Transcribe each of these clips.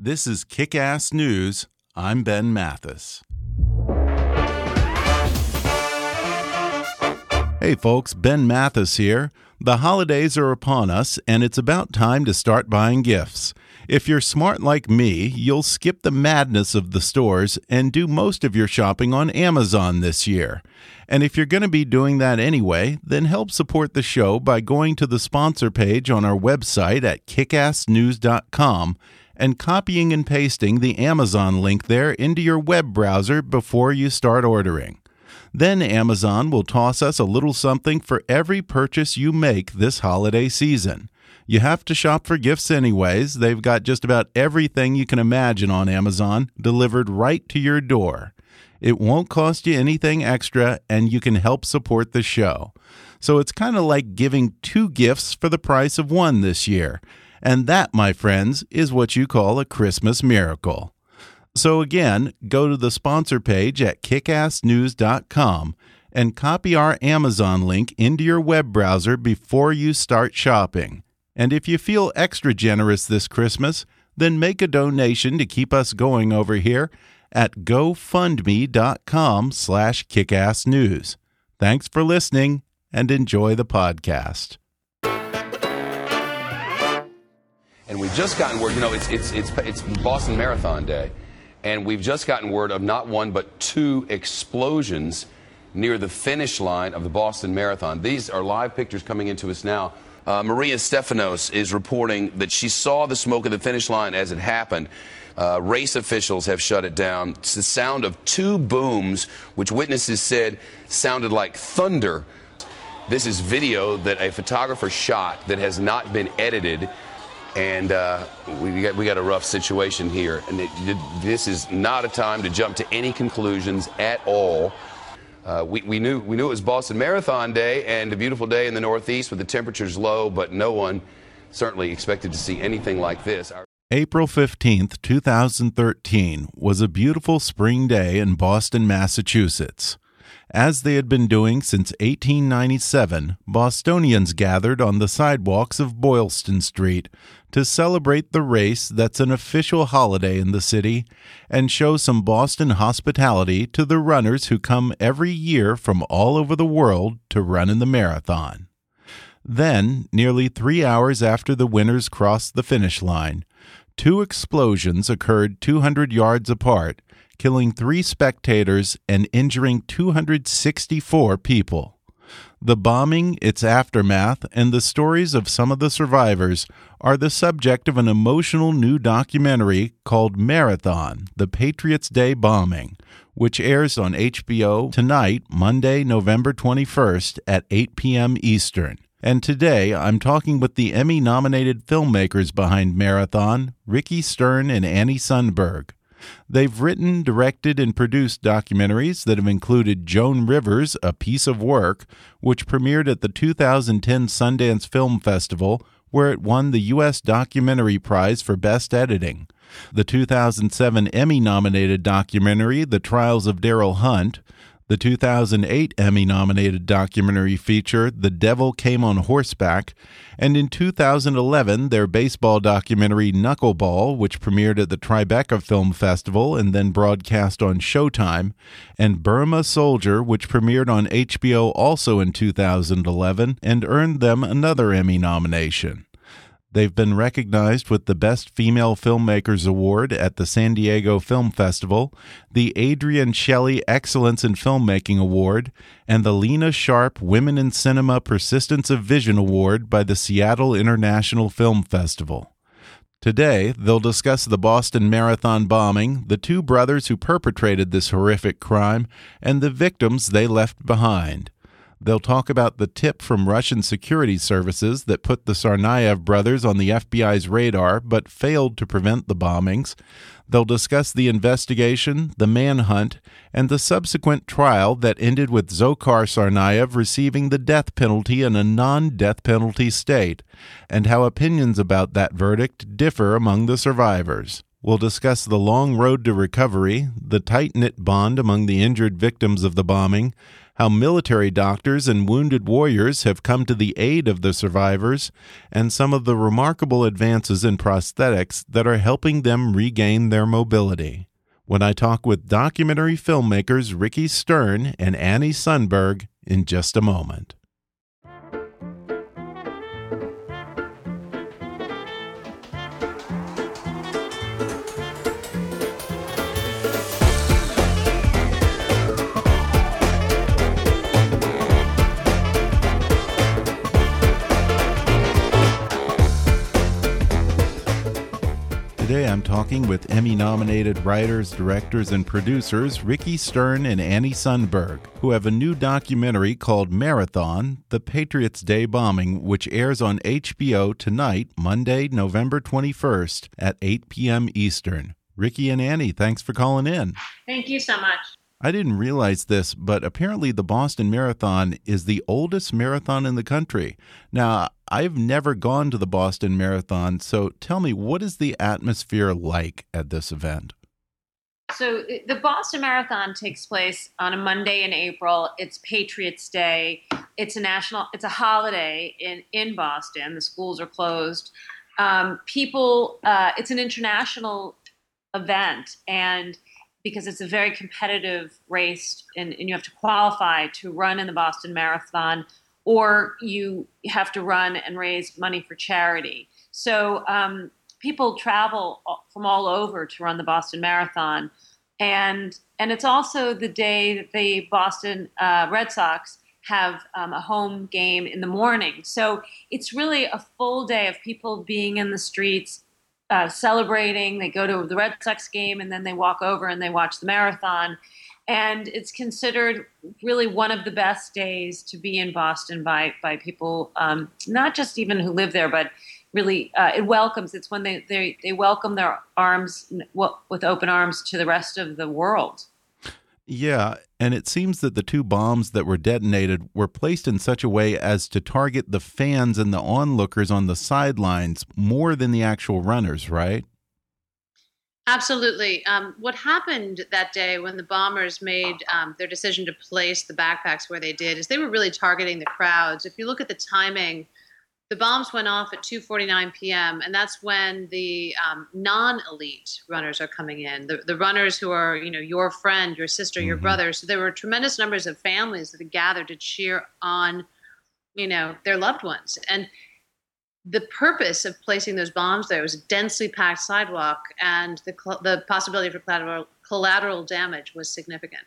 This is Kick Ass News. I'm Ben Mathis. Hey folks, Ben Mathis here. The holidays are upon us, and it's about time to start buying gifts. If you're smart like me, you'll skip the madness of the stores and do most of your shopping on Amazon this year. And if you're going to be doing that anyway, then help support the show by going to the sponsor page on our website at kickassnews.com and copying and pasting the Amazon link there into your web browser before you start ordering. Then Amazon will toss us a little something for every purchase you make this holiday season. You have to shop for gifts anyways. They've got just about everything you can imagine on Amazon delivered right to your door. It won't cost you anything extra, and you can help support the show. So it's kind of like giving two gifts for the price of one this year. And that, my friends, is what you call a Christmas miracle. So again, go to the sponsor page at kickassnews.com and copy our Amazon link into your web browser before you start shopping. And if you feel extra generous this Christmas, then make a donation to keep us going over here at gofundme.com slash kickassnews. Thanks for listening and enjoy the podcast. And we've just gotten word, you know, it's, it's, it's, it's Boston Marathon Day, and we've just gotten word of not one but two explosions near the finish line of the Boston Marathon. These are live pictures coming into us now. Uh, Maria Stephanos is reporting that she saw the smoke at the finish line as it happened. Uh, race officials have shut it down. It's the sound of two booms, which witnesses said sounded like thunder. This is video that a photographer shot that has not been edited and uh, we, got, we got a rough situation here. And it, this is not a time to jump to any conclusions at all. Uh, we, we, knew, we knew it was Boston Marathon Day and a beautiful day in the Northeast with the temperatures low, but no one certainly expected to see anything like this. Our April 15th, 2013 was a beautiful spring day in Boston, Massachusetts. As they had been doing since 1897, Bostonians gathered on the sidewalks of Boylston Street to celebrate the race that's an official holiday in the city and show some Boston hospitality to the runners who come every year from all over the world to run in the marathon. Then, nearly three hours after the winners crossed the finish line, two explosions occurred 200 yards apart killing three spectators and injuring 264 people. The bombing, its aftermath, and the stories of some of the survivors are the subject of an emotional new documentary called Marathon The Patriots' Day Bombing, which airs on HBO tonight, Monday, November 21st at 8 p.m. Eastern. And today I'm talking with the Emmy nominated filmmakers behind Marathon, Ricki Stern and Annie Sundberg. They've written, directed, and produced documentaries that have included Joan Rivers, A Piece of Work, which premiered at the 2010 Sundance Film Festival, where it won the U.S. Documentary Prize for Best Editing. The 2007 Emmy nominated documentary, The Trials of Darryl Hunt, the 2008 Emmy nominated documentary feature The Devil Came on Horseback, and in 2011 their baseball documentary Knuckleball, which premiered at the Tribeca Film Festival and then broadcast on Showtime, and Burma Soldier, which premiered on HBO also in 2011 and earned them another Emmy nomination. They've been recognized with the Best Female Filmmakers Award at the San Diego Film Festival, the Adrienne Shelly Excellence in Filmmaking Award, and the Lena Sharpe Women in Cinema Persistence of Vision Award by the Seattle International Film Festival. Today, they'll discuss the Boston Marathon bombing, the two brothers who perpetrated this horrific crime, and the victims they left behind. They'll talk about the tip from Russian security services that put the Tsarnaev brothers on the FBI's radar but failed to prevent the bombings. They'll discuss the investigation, the manhunt, and the subsequent trial that ended with Dzhokhar Tsarnaev receiving the death penalty in a non death penalty state, and how opinions about that verdict differ among the survivors. We'll discuss the long road to recovery, the tight knit bond among the injured victims of the bombing, how military doctors and wounded warriors have come to the aid of the survivors, and some of the remarkable advances in prosthetics that are helping them regain their mobility. When I talk with documentary filmmakers Ricki Stern and Annie Sundberg in just a moment. Today I'm talking with Emmy nominated writers, directors, and producers Ricki Stern and Annie Sundberg, who have a new documentary called Marathon The Patriots' Day Bombing, which airs on HBO tonight, Monday, November 21st at 8 p.m. Eastern. Ricki and Annie, thanks for calling in. Thank you so much. I didn't realize this, but apparently the Boston Marathon is the oldest marathon in the country. Now, I've never gone to the Boston Marathon, so tell me, what is the atmosphere like at this event? So, the Boston Marathon takes place on a Monday in April. It's Patriots Day. It's a national, it's a holiday in, in Boston. The schools are closed. Um, people, uh, it's an international event, and because it's a very competitive race and, and, you have to qualify to run in the Boston Marathon, or you have to run and raise money for charity. So um, people travel from all over to run the Boston Marathon, and and it's also the day that the Boston uh, Red Sox have um, a home game in the morning. So it's really a full day of people being in the streets uh, celebrating. They go to the Red Sox game and then they walk over and they watch the marathon. And it's considered really one of the best days to be in Boston by by people, um, not just even who live there, but really uh, it welcomes. It's when they, they they welcome their arms with open arms to the rest of the world. Yeah, and it seems that the two bombs that were detonated were placed in such a way as to target the fans and the onlookers on the sidelines more than the actual runners, right? Absolutely. Um, what happened that day when the bombers made um, their decision to place the backpacks where they did is they were really targeting the crowds. If you look at the timing, the bombs went off at 2:49 p.m. and that's when the um, non-elite runners are coming in. The, the runners who are, you know, your friend, your sister, your mm-hmm. brother. So there were tremendous numbers of families that had gathered to cheer on, you know, their loved ones. And the purpose of placing those bombs there was a densely packed sidewalk, and the the possibility for collateral collateral damage was significant.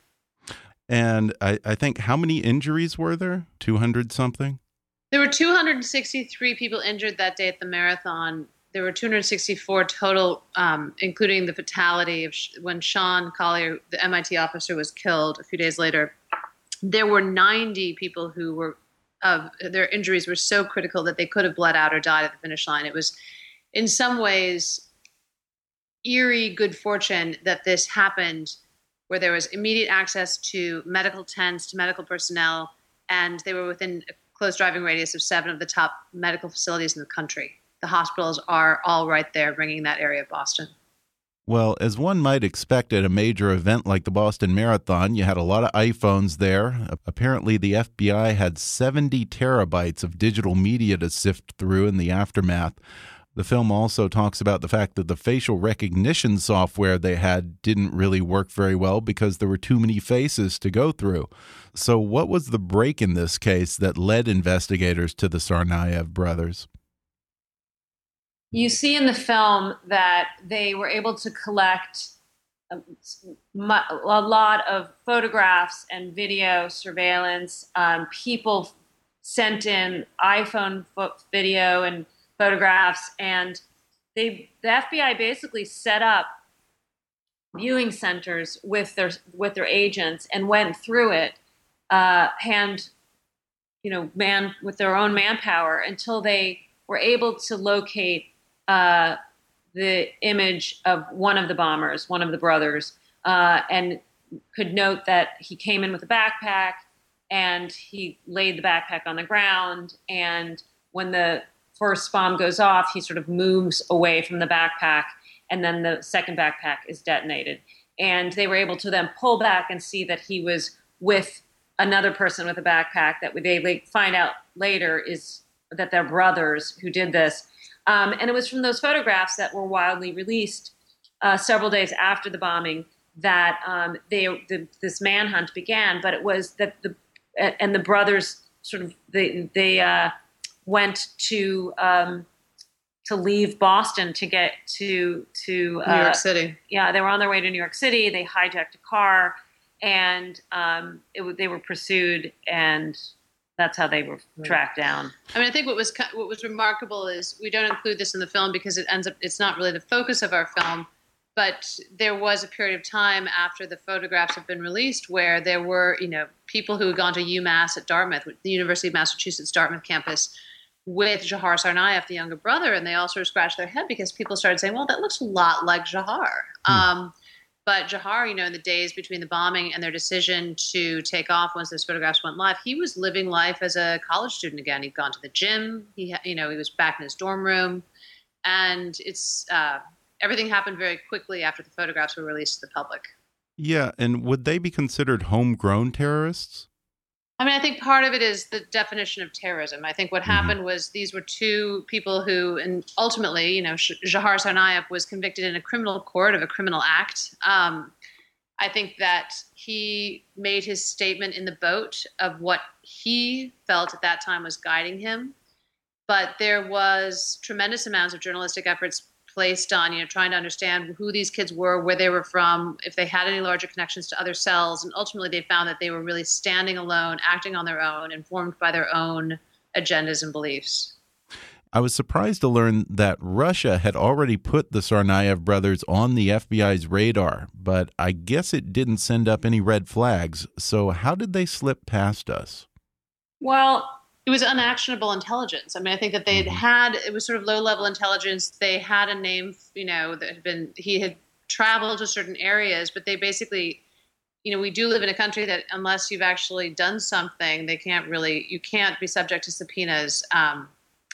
And I, I think how many injuries were there? Two hundred something. There were 263 people injured that day at the marathon. There were 264 total, um, including the fatality of sh- when Sean Collier, the MIT officer, was killed a few days later. There were 90 people who were, uh, their injuries were so critical that they could have bled out or died at the finish line. It was, in some ways, eerie good fortune that this happened where there was immediate access to medical tents, to medical personnel, and they were within close driving radius of seven of the top medical facilities in the country. The hospitals are all right there, bringing that area of Boston. Well, as one might expect at a major event like the Boston Marathon, you had a lot of iPhones there. Apparently, the FBI had 70 terabytes of digital media to sift through in the aftermath. The film also talks about the fact that the facial recognition software they had didn't really work very well because there were too many faces to go through. So, what was the break in this case that led investigators to the Tsarnaev brothers? You see in the film that they were able to collect um, a lot of photographs and video surveillance. Um, people sent in iPhone video and photographs, and they the FBI basically set up viewing centers with their with their agents and went through it uh, hand you know man with their own manpower until they were able to locate uh, the image of one of the bombers, one of the brothers, uh, and could note that he came in with a backpack and he laid the backpack on the ground. And when the first bomb goes off, he sort of moves away from the backpack, and then the second backpack is detonated. And they were able to then pull back and see that he was with another person with a backpack that they, find out later is that they're brothers who did this. Um, and it was from those photographs that were wildly released uh, several days after the bombing that um, they the, this manhunt began. But it was that the and the brothers sort of they they uh, went to um, to leave Boston to get to to uh, New York City. Yeah, they were on their way to New York City. They hijacked a car, and um, it, they were pursued, and that's how they were tracked down. I mean, I think what was what was remarkable is we don't include this in the film because it ends up it's not really the focus of our film. But there was a period of time after the photographs have been released where there were, you know, people who had gone to UMass at Dartmouth, the University of Massachusetts Dartmouth campus, with Dzhokhar Tsarnaev, the younger brother, and they all sort of scratched their head because people started saying, "Well, that looks a lot like Jahar. Hmm. Um, but Jahar, you know, in the days between the bombing and their decision to take off once those photographs went live, he was living life as a college student again. He'd gone to the gym. He, you know, he was back in his dorm room, and it's uh, everything happened very quickly after the photographs were released to the public. Yeah, and would they be considered homegrown terrorists? I mean, I think part of it is the definition of terrorism. I think what mm-hmm. happened was these were two people who, and ultimately, you know, Dzhokhar Tsarnaev was convicted in a criminal court of a criminal act. Um, I think that he made his statement in the boat of what he felt at that time was guiding him. But there was tremendous amounts of journalistic efforts placed on you know trying to understand who these kids were where they were from if they had any larger connections to other cells and ultimately they found that they were really standing alone acting on their own informed by their own agendas and beliefs I was surprised to learn that Russia had already put the Tsarnaev brothers on the FBI's radar, but I guess it didn't send up any red flags. So, how did they slip past us? Well, it was unactionable intelligence. I mean, I think that they had mm-hmm. had it was sort of low level intelligence. They had a name, you know, that had been he had traveled to certain areas, but they basically, you know, we do live in a country that unless you've actually done something, they can't really you can't be subject to subpoenas. Um,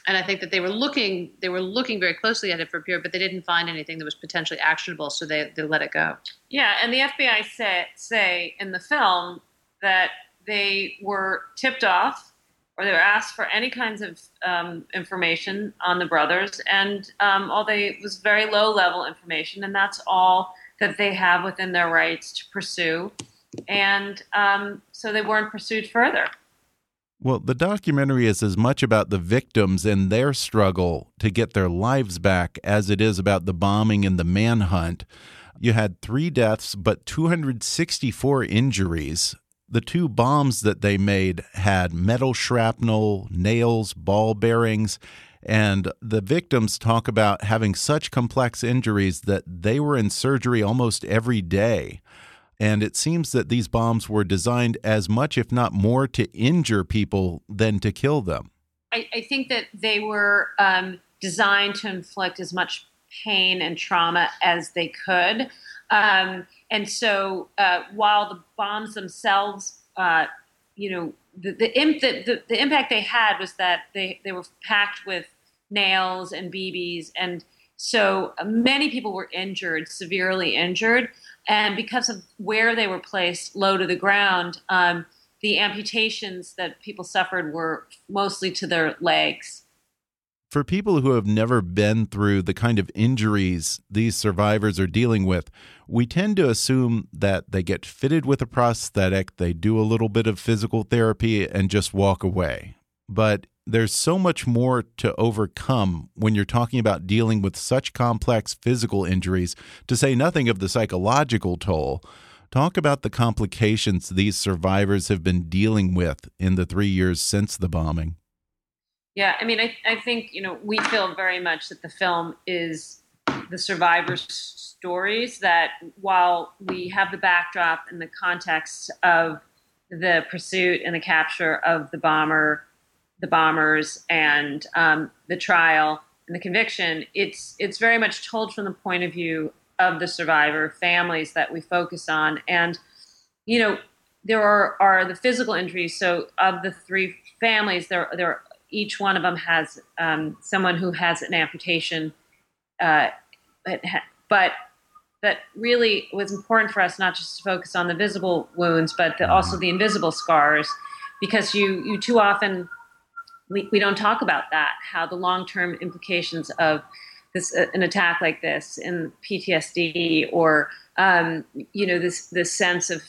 and I think that they were looking they were looking very closely at it for a period, but they didn't find anything that was potentially actionable, so they they let it go. Yeah, and the FBI say say in the film that they were tipped off or they were asked for any kinds of um, information on the brothers, and um, all they was very low level information, and that's all that they have within their rights to pursue, and um, so they weren't pursued further. Well, the documentary is as much about the victims and their struggle to get their lives back as it is about the bombing and the manhunt. You had three deaths, but 264 injuries the two bombs that they made had metal shrapnel, nails, ball bearings, and the victims talk about having such complex injuries that they were in surgery almost every day. And it seems that these bombs were designed as much, if not more, to injure people than to kill them. I, I think that they were um, designed to inflict as much pain and trauma as they could. Um, and so uh, while the bombs themselves, uh, you know, the the, imp- the, the, the impact they had was that they, they were packed with nails and BBs. And so many people were injured, severely injured. And because of where they were placed, low to the ground, um, the amputations that people suffered were mostly to their legs for people who have never been through the kind of injuries these survivors are dealing with, we tend to assume that they get fitted with a prosthetic, they do a little bit of physical therapy, and just walk away. But there's so much more to overcome when you're talking about dealing with such complex physical injuries, to say nothing of the psychological toll. Talk about the complications these survivors have been dealing with in the three years since the bombing. Yeah, I mean, I, I think, you know, we feel very much that the film is the survivors' stories, that while we have the backdrop and the context of the pursuit and the capture of the bomber, the bombers, and um, the trial and the conviction, it's it's very much told from the point of view of the survivor families that we focus on, and you know there are, are the physical injuries. So of the three families, there there each one of them has um, someone who has an amputation, uh, but, but that really was important for us not just to focus on the visible wounds, but the, also the invisible scars, because you you too often we, we don't talk about that how the long term implications of this uh, an attack like this in PTSD or um, you know this this sense of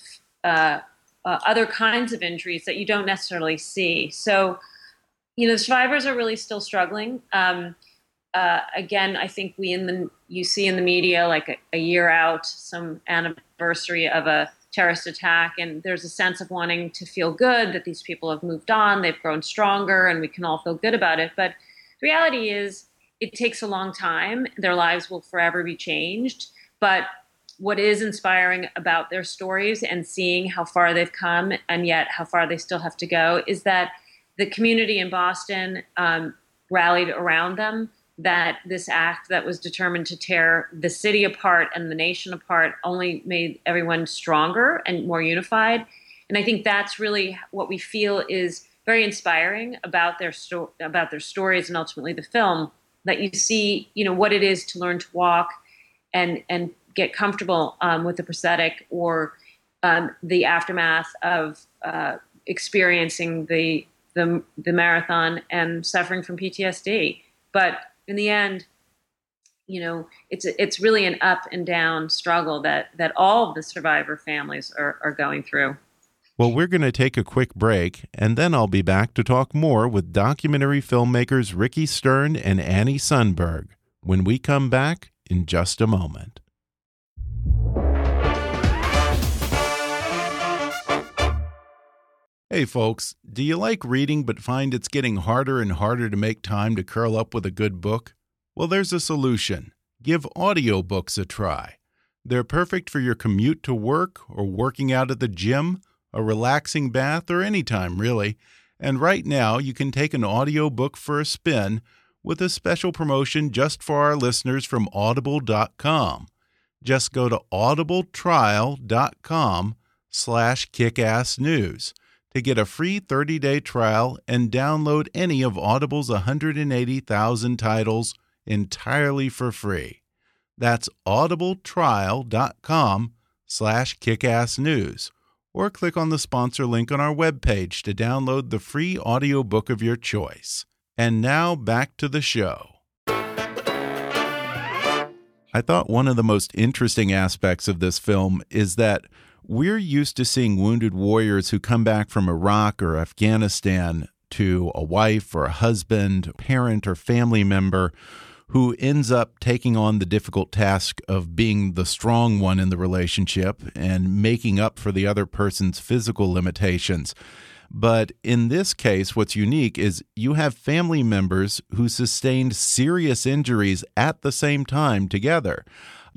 uh, uh, other kinds of injuries that you don't necessarily see. So you know the survivors are really still struggling. Um, uh, again, I think we in the you see in the media like a, a, year out, some anniversary of a terrorist attack, and there's a sense of wanting to feel good that these people have moved on, they've grown stronger, and we can all feel good about it. But the reality is, it takes a long time. Their lives will forever be changed. But what is inspiring about their stories and seeing how far they've come and yet how far they still have to go is that the community in Boston um, rallied around them that this act that was determined to tear the city apart and the nation apart only made everyone stronger and more unified. And I think that's really what we feel is very inspiring about their sto- about their stories and ultimately the film. That you see, you know, what it is to learn to walk and and get comfortable um, with the prosthetic or um, the aftermath of uh, experiencing the, the the marathon and suffering from PTSD. But in the end, you know, it's it's really an up and down struggle that that all of the survivor families are, are going through. Well, we're going to take a quick break, and then I'll be back to talk more with documentary filmmakers Ricki Stern and Annie Sundberg when we come back in just a moment. Hey, folks, do you like reading but find it's getting harder and harder to make time to curl up with a good book? Well, there's a solution. Give audiobooks a try. They're perfect for your commute to work or working out at the gym, a relaxing bath, or any time, really. And right now, you can take an audiobook for a spin with a special promotion just for our listeners from audible.com. Just go to audibletrial.com slash kickassnews to get a free 30-day trial and download any of Audible's 180,000 titles entirely for free. That's audibletrial.com slash kickassnews or click on the sponsor link on our webpage to download the free audiobook of your choice. And now back to the show. I thought one of the most interesting aspects of this film is that we're used to seeing wounded warriors who come back from Iraq or Afghanistan to a wife or a husband, parent, or family member who ends up taking on the difficult task of being the strong one in the relationship and making up for the other person's physical limitations. But in this case, what's unique is you have family members who sustained serious injuries at the same time together.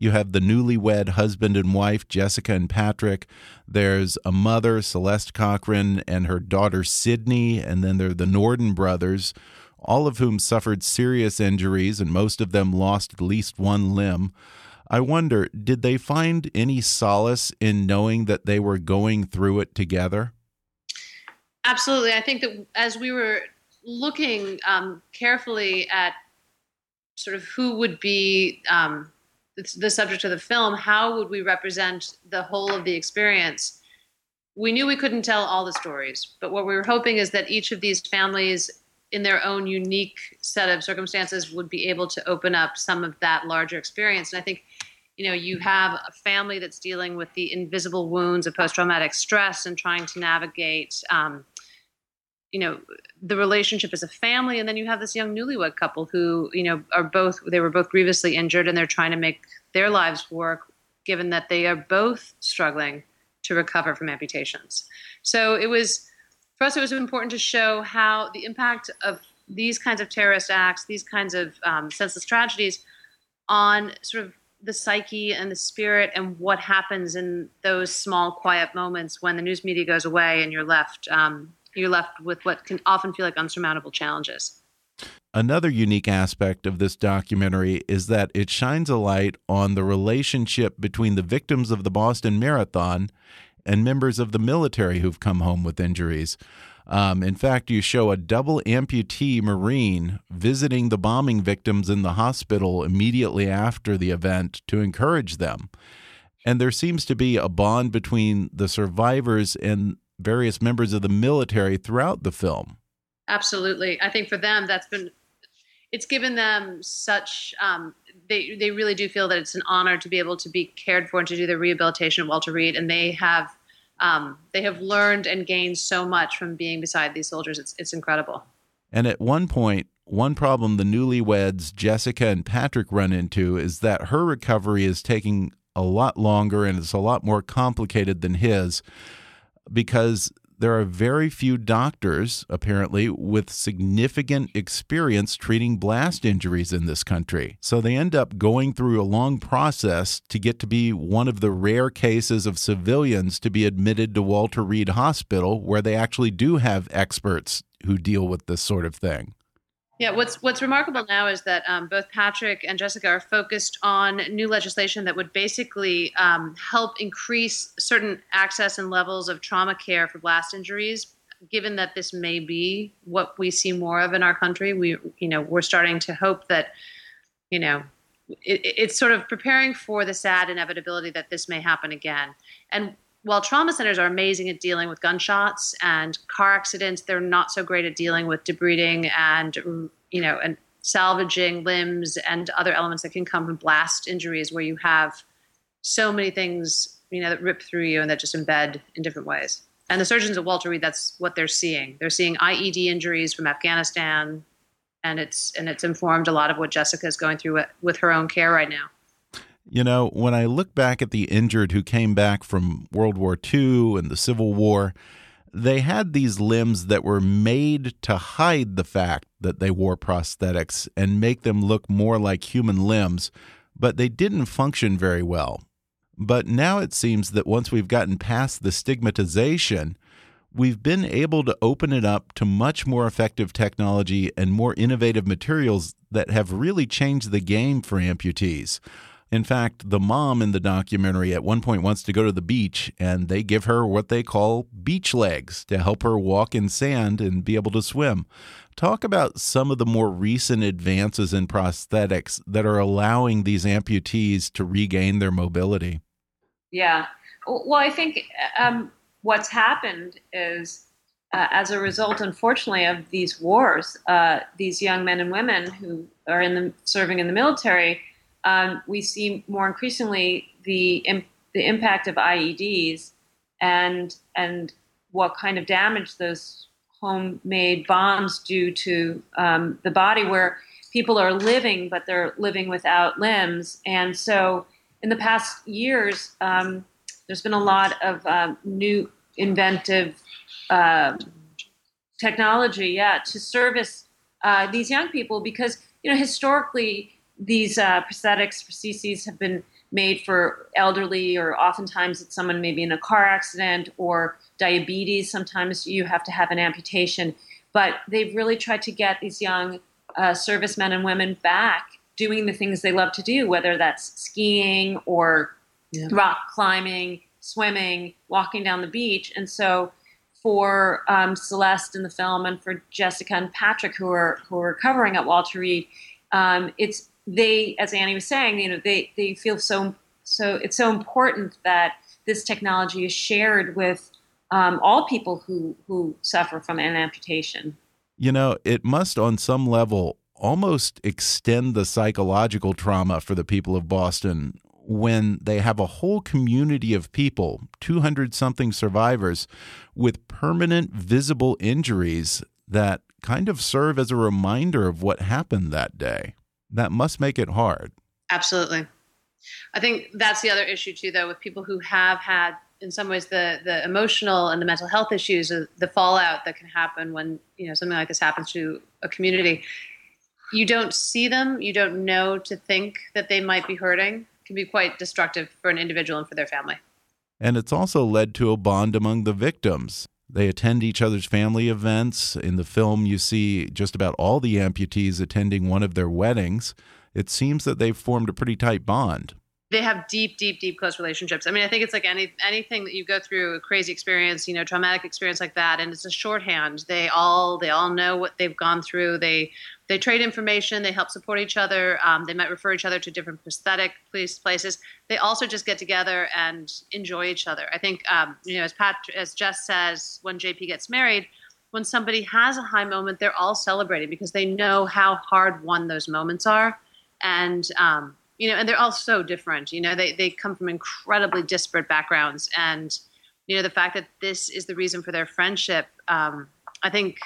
You have the newlywed husband and wife, Jessica and Patrick. There's a mother, Celeste Corcoran, and her daughter, Sydney. And then there are the Norden brothers, all of whom suffered serious injuries, and most of them lost at least one limb. I wonder, did they find any solace in knowing that they were going through it together? Absolutely. I think that as we were looking um, carefully at sort of who would be um, the subject of the film, how would we represent the whole of the experience? We knew we couldn't tell all the stories, but what we were hoping is that each of these families, in their own unique set of circumstances, would be able to open up some of that larger experience. And I think, you know, you have a family that's dealing with the invisible wounds of post traumatic stress and trying to navigate. Um, you know the relationship as a family and then you have this young newlywed couple who you know are both they were both grievously injured and they're trying to make their lives work given that they are both struggling to recover from amputations. So it was for us it was important to show how the impact of these kinds of terrorist acts these kinds of um, senseless tragedies on sort of the psyche and the spirit and what happens in those small quiet moments when the news media goes away and you're left um, you're left with what can often feel like unsurmountable challenges. Another unique aspect of this documentary is that it shines a light on the relationship between the victims of the Boston Marathon and members of the military who've come home with injuries. Um, in fact, you show a double amputee Marine visiting the bombing victims in the hospital immediately after the event to encourage them. And there seems to be a bond between the survivors and various members of the military throughout the film. Absolutely. I think for them, that's been, it's given them such, um, they, they really do feel that it's an honor to be able to be cared for and to do the rehabilitation at Walter Reed. And they have um, they have learned and gained so much from being beside these soldiers. It's, it's incredible. And at one point, one problem the newlyweds Jessica and Patrick run into is that her recovery is taking a lot longer and it's a lot more complicated than his because there are very few doctors, apparently, with significant experience treating blast injuries in this country. So they end up going through a long process to get to be one of the rare cases of civilians to be admitted to Walter Reed Hospital, where they actually do have experts who deal with this sort of thing. Yeah, what's what's remarkable now is that um, both Patrick and Jessica are focused on new legislation that would basically um, help increase certain access and levels of trauma care for blast injuries. Given that this may be what we see more of in our country, we you know we're starting to hope that you know it, it's sort of preparing for the sad inevitability that this may happen again. And while trauma centers are amazing at dealing with gunshots and car accidents, they're not so great at dealing with debriding and you know and salvaging limbs and other elements that can come from blast injuries, where you have so many things you know that rip through you and that just embed in different ways. And the surgeons at Walter Reed, that's what they're seeing. They're seeing IED injuries from Afghanistan, and it's and it's informed a lot of what Jessica is going through with her own care right now. You know, when I look back at the injured who came back from World War II and the Civil War, they had these limbs that were made to hide the fact that they wore prosthetics and make them look more like human limbs, but they didn't function very well. But now it seems that once we've gotten past the stigmatization, we've been able to open it up to much more effective technology and more innovative materials that have really changed the game for amputees. In fact, the mom in the documentary at one point wants to go to the beach, and they give her what they call beach legs to help her walk in sand and be able to swim. Talk about some of the more recent advances in prosthetics that are allowing these amputees to regain their mobility. Yeah. Well, I think um, what's happened is. Uh, as a result, unfortunately, of these wars, uh, these young men and women who are in the serving in the military um, we see more increasingly the the impact of IEDs and and what kind of damage those homemade bombs do to um, the body, where people are living but they're living without limbs. And so, in the past years, um, there's been a lot of um, new inventive uh, technology, yeah, to service uh, these young people because you know historically these uh, prosthetics, prostheses, have been made for elderly, or oftentimes it's someone maybe in a car accident or diabetes. Sometimes you have to have an amputation. But they've really tried to get these young uh, servicemen and women back doing the things they love to do, whether that's skiing or yeah. rock climbing, swimming, walking down the beach. And so for um, Celeste in the film and for Jessica and Patrick, who are who are recovering at Walter Reed, um, it's they, as Annie was saying, you know, they, they feel so so it's so important that this technology is shared with um, all people who who suffer from an amputation. You know, it must on some level almost extend the psychological trauma for the people of Boston when they have a whole community of people, 200 something survivors, with permanent visible injuries that kind of serve as a reminder of what happened that day that must make it hard. Absolutely. I think that's the other issue too, though, with people who have had, in some ways, the the emotional and the mental health issues, uh, the fallout that can happen when you know something like this happens to a community. You don't see them. You don't know to think that they might be hurting. It can be quite destructive for an individual and for their family. And it's also led to a bond among the victims. They attend each other's family events. In the film, you see just about all the amputees attending one of their weddings. It seems that they've formed a pretty tight bond. they have deep, deep, deep close relationships. I mean, I think it's like any anything that you go through a crazy experience, you know, traumatic experience like that, and it's a shorthand. They all they all know what they've gone through. They they trade information. They help support each other. Um, they might refer each other to different prosthetic places. They also just get together and enjoy each other. I think um, you know, as Pat as Jess says, when JP gets married. When somebody has a high moment, they're all celebrating because they know how hard won those moments are, and um, you know, and they're all so different. You know, they they come from incredibly disparate backgrounds, and you know, the fact that this is the reason for their friendship. Um, I think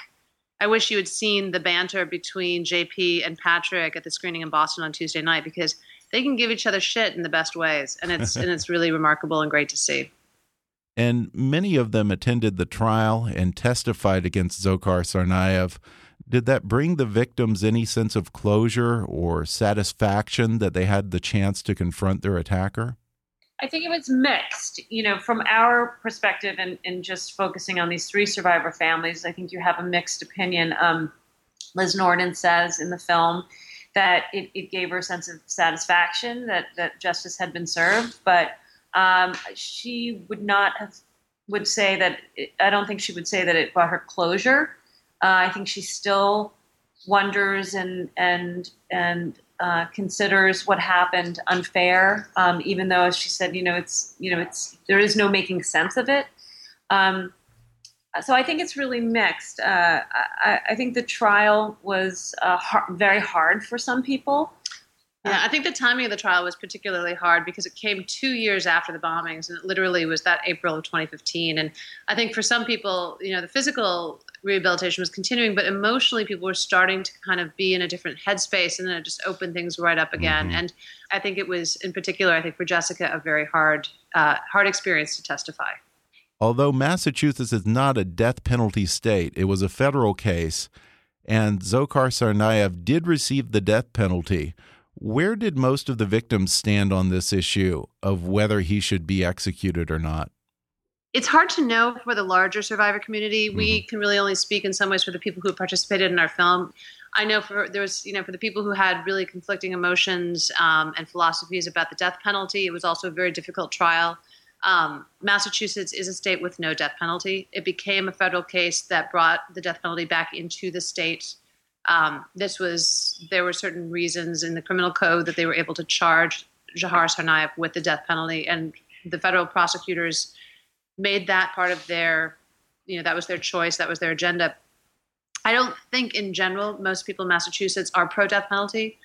I wish you had seen the banter between JP and Patrick at the screening in Boston on Tuesday night because they can give each other shit in the best ways, and it's and it's really remarkable and great to see. And many of them attended the trial and testified against Dzhokhar Tsarnaev. Did that bring the victims any sense of closure or satisfaction that they had the chance to confront their attacker? I think it was mixed. You know, from our perspective and, and just focusing on these three survivor families, I think you have a mixed opinion. Um, Liz Norden says in the film that it, it, gave her a sense of satisfaction that, that justice had been served, but um, she would not have would say that it, I don't think she would say that it brought her closure. Uh, I think she still wonders and and and uh, considers what happened unfair, um, even though, as she said, you know, it's you know, it's there is no making sense of it. Um, so I think it's really mixed. Uh, I, I, think the trial was uh, very hard for some people. Yeah, I think the timing of the trial was particularly hard because it came two years after the bombings, and it literally was that April of 2015. And I think for some people, you know, the physical rehabilitation was continuing, but emotionally, people were starting to kind of be in a different headspace, and then it just opened things right up again. Mm-hmm. And I think it was, in particular, I think for Jessica, a very hard, uh, hard experience to testify. Although Massachusetts is not a death penalty state, it was a federal case, and Dzhokhar Tsarnaev did receive the death penalty. Where did most of the victims stand on this issue of whether he should be executed or not? It's hard to know for the larger survivor community. Mm-hmm. We can really only speak in some ways for the people who participated in our film. I know for there was, you know, for the people who had really conflicting emotions um, and philosophies about the death penalty, it was also a very difficult trial. Um, Massachusetts is a state with no death penalty. It became a federal case that brought the death penalty back into the state um, this was there were certain reasons in the criminal code that they were able to charge Dzhokhar Tsarnaev with the death penalty, and the federal prosecutors made that part of their, you know, that was their choice, that was their agenda. I don't think, in general, most people in Massachusetts are pro death penalty.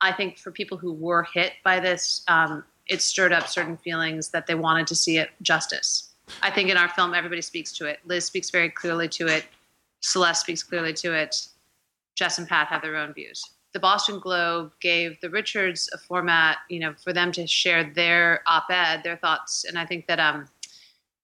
I think for people who were hit by this, um, it stirred up certain feelings that they wanted to see it justice. I think in our film, everybody speaks to it. Liz speaks very clearly to it. Celeste speaks clearly to it. Jess and Pat have their own views. The Boston Globe gave the Richards a format, you know, for them to share their op-ed, their thoughts, and I think that, um,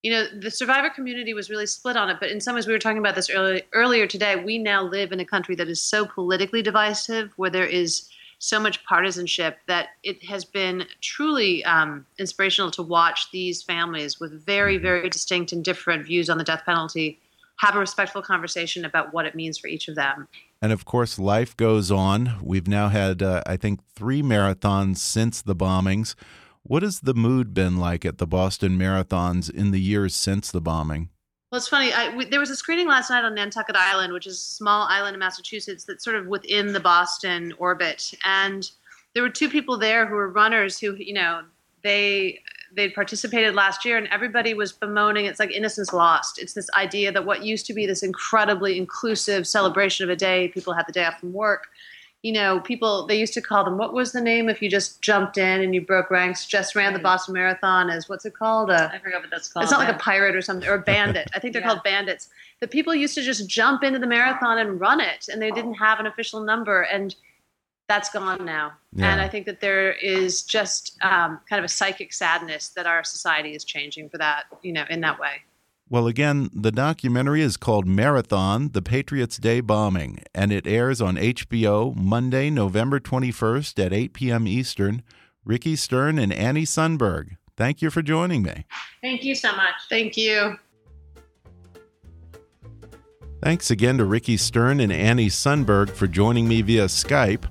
you know, the survivor community was really split on it. But in some ways, we were talking about this early, earlier today. We now live in a country that is so politically divisive, where there is so much partisanship that it has been truly um, inspirational to watch these families with very, very distinct and different views on the death penalty have a respectful conversation about what it means for each of them. And of course, life goes on. We've now had, uh, I think, three marathons since the bombings. What has the mood been like at the Boston marathons in the years since the bombing? Well, it's funny. I, we, there was a screening last night on Nantucket Island, which is a small island in Massachusetts that's sort of within the Boston orbit. And there were two people there who were runners who, you know, they they'd participated last year and everybody was bemoaning it's like innocence lost. It's this idea that what used to be this incredibly inclusive celebration of a day people had the day off from work. You know people they used to call them what was the name if you just jumped in and you broke ranks just ran the boston marathon as what's it called? A, i forgot what that's called it's not like a pirate or something or a bandit. I think they're yeah. called bandits. The people used to just jump into the marathon and run it and they didn't have an official number. And that's gone now. Yeah. And I think that there is just um, kind of a psychic sadness that our society is changing for that, you know, in that way. Well, again, the documentary is called Marathon The Patriots' Day Bombing, and it airs on HBO Monday, November 21st at 8 p.m. Eastern. Ricki Stern and Annie Sundberg, thank you for joining me. Thank you so much. Thank you. Thanks again to Ricki Stern and Annie Sundberg for joining me via Skype.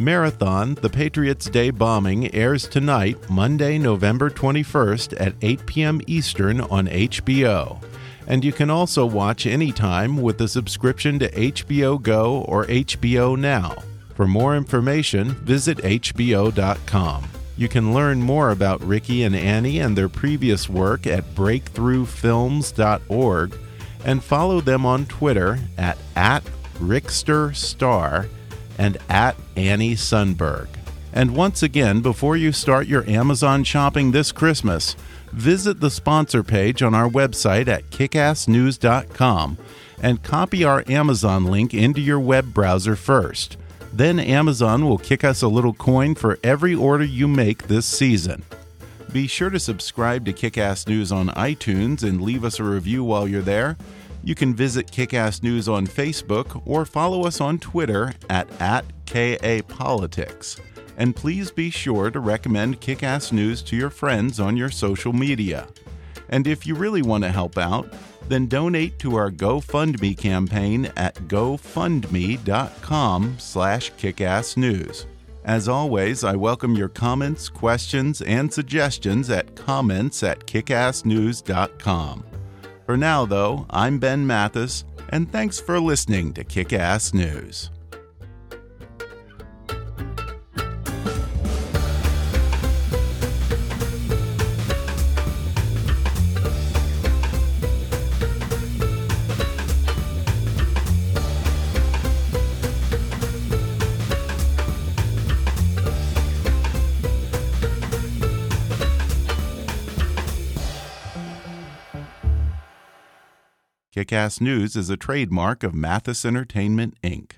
Marathon, the Patriots' Day bombing, airs tonight, Monday, November 21st at 8 p.m. Eastern on HBO. And you can also watch anytime with a subscription to HBO Go or HBO Now. For more information, visit HBO.com. You can learn more about Ricki and Annie and their previous work at breakthroughfilms.org and follow them on Twitter at, at RicksterStar and at Annie Sundberg. And once again, before you start your Amazon shopping this Christmas, visit the sponsor page on our website at kickassnews.com and copy our Amazon link into your web browser first. Then Amazon will kick us a little coin for every order you make this season. Be sure to subscribe to Kickass News on iTunes and leave us a review while you're there. You can visit Kickass News on Facebook or follow us on Twitter at, at KAPolitics. And please be sure to recommend Kickass News to your friends on your social media. And if you really want to help out, then donate to our GoFundMe campaign at gofundme.com slash kickassnews. As always, I welcome your comments, questions, and suggestions at comments at kickassnews.com. For now, though, I'm Ben Mathis, and thanks for listening to Kick Ass News. Kickass News is a trademark of Mathis Entertainment, Inc.